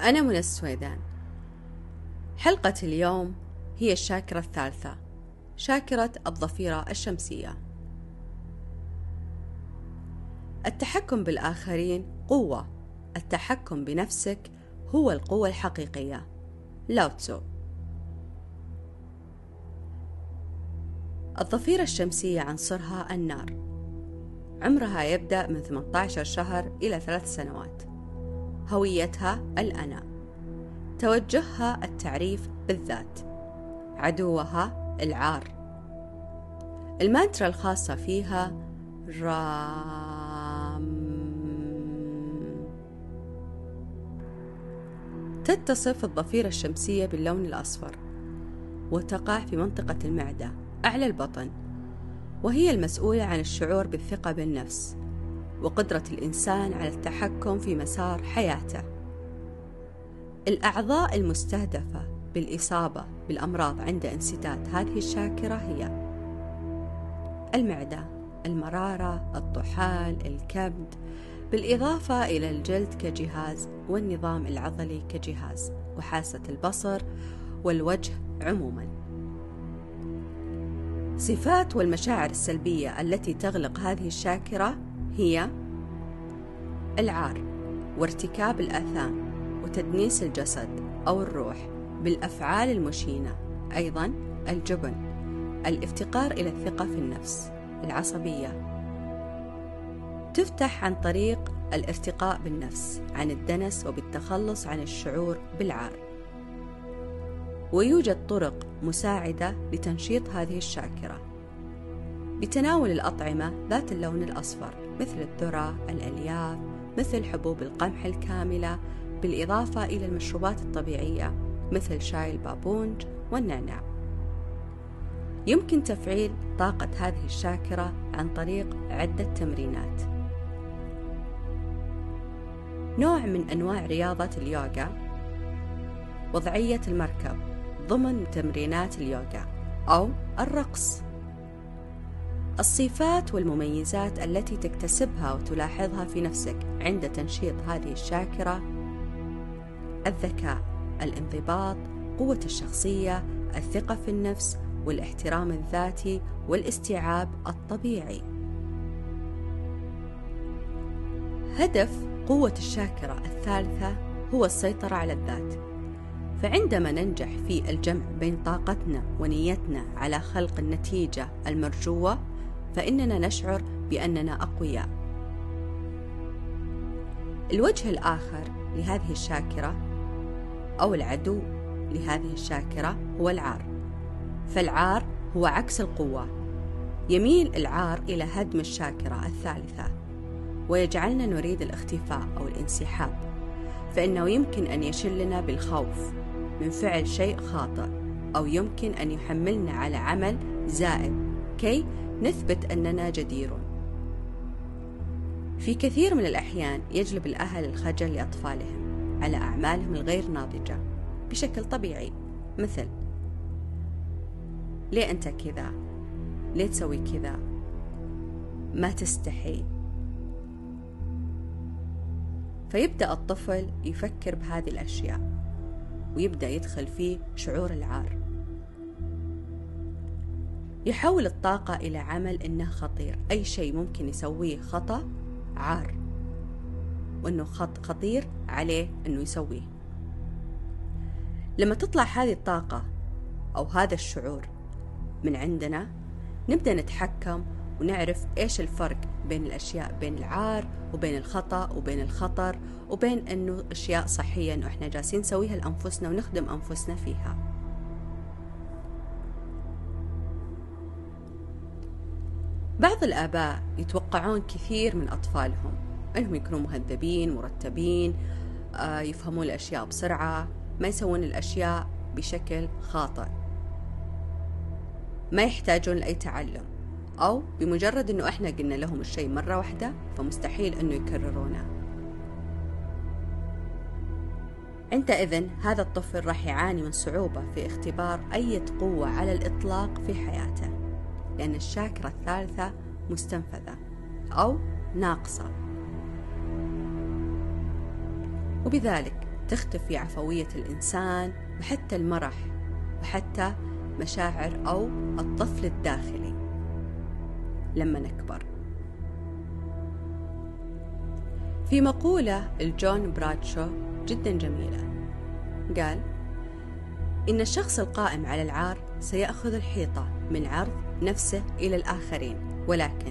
أنا من السويدان. حلقة اليوم هي الشاكرة الثالثة شاكرة الضفيرة الشمسية. التحكم بالآخرين قوة التحكم بنفسك هو القوة الحقيقية. لاوتسو الضفيرة الشمسية عنصرها النار. عمرها يبدأ من 18 شهر إلى ثلاث سنوات. هويتها الأنا. توجهها التعريف بالذات. عدوها العار. المانترا الخاصة فيها رام. تتصف الضفيرة الشمسية باللون الأصفر وتقع في منطقة المعدة أعلى البطن وهي المسؤولة عن الشعور بالثقة بالنفس. وقدرة الإنسان على التحكم في مسار حياته. الأعضاء المستهدفة بالإصابة بالأمراض عند انسداد هذه الشاكرة هي المعدة، المرارة، الطحال، الكبد، بالإضافة إلى الجلد كجهاز والنظام العضلي كجهاز وحاسة البصر والوجه عموما. صفات والمشاعر السلبية التي تغلق هذه الشاكرة هي العار وارتكاب الآثام وتدنيس الجسد أو الروح بالأفعال المشينة. أيضا الجبن الافتقار إلى الثقة في النفس العصبية. تفتح عن طريق الارتقاء بالنفس عن الدنس وبالتخلص عن الشعور بالعار. ويوجد طرق مساعدة لتنشيط هذه الشاكرة. بتناول الأطعمة ذات اللون الأصفر. مثل الذرة، الألياف، مثل حبوب القمح الكاملة، بالإضافة إلى المشروبات الطبيعية مثل شاي البابونج والنعناع. يمكن تفعيل طاقة هذه الشاكرة عن طريق عدة تمرينات. نوع من أنواع رياضة اليوغا وضعية المركب ضمن تمرينات اليوغا أو الرقص الصفات والمميزات التي تكتسبها وتلاحظها في نفسك عند تنشيط هذه الشاكرة. الذكاء الانضباط قوة الشخصية الثقة في النفس والاحترام الذاتي والاستيعاب الطبيعي. هدف قوة الشاكرة الثالثة هو السيطرة على الذات. فعندما ننجح في الجمع بين طاقتنا ونيتنا على خلق النتيجة المرجوة فإننا نشعر بأننا أقوياء. الوجه الآخر لهذه الشاكرة أو العدو لهذه الشاكرة هو العار. فالعار هو عكس القوة. يميل العار إلى هدم الشاكرة الثالثة ويجعلنا نريد الاختفاء أو الانسحاب فإنه يمكن أن يشلنا بالخوف من فعل شيء خاطئ أو يمكن أن يحملنا على عمل زائد كي نثبت أننا جديرون في كثير من الأحيان يجلب الأهل الخجل لأطفالهم على أعمالهم الغير ناضجة بشكل طبيعي مثل ليه أنت كذا؟ ليه تسوي كذا؟ ما تستحي فيبدأ الطفل يفكر بهذه الأشياء ويبدأ يدخل فيه شعور العار يحول الطاقة إلى عمل إنه خطير. أي شيء ممكن يسويه خطأ عار وإنه خط خطير عليه إنه يسويه. لما تطلع هذه الطاقة أو هذا الشعور من عندنا نبدأ نتحكم ونعرف إيش الفرق بين الأشياء بين العار وبين الخطأ وبين الخطر وبين إنه أشياء صحية إنه إحنا جالسين نسويها لأنفسنا ونخدم أنفسنا فيها. بعض الآباء يتوقعون كثير من أطفالهم. أنهم يكونوا مهذبين مرتبين آه، يفهمون الأشياء بسرعة ما يسوون الأشياء بشكل خاطئ. ما يحتاجون لأي تعلم. أو بمجرد أنه إحنا قلنا لهم الشيء مرة واحدة فمستحيل أنه يكررونه. عندئذ هذا الطفل راح يعاني من صعوبة في اختبار أي قوة على الإطلاق في حياته. لأن الشاكرة الثالثة مستنفذة أو ناقصة. وبذلك تختفي عفوية الإنسان وحتى المرح وحتى مشاعر أو الطفل الداخلي لما نكبر. في مقولة لجون برادشو جدا جميلة قال إن الشخص القائم على العار سيأخذ الحيطة من عرض نفسه إلى الآخرين. ولكن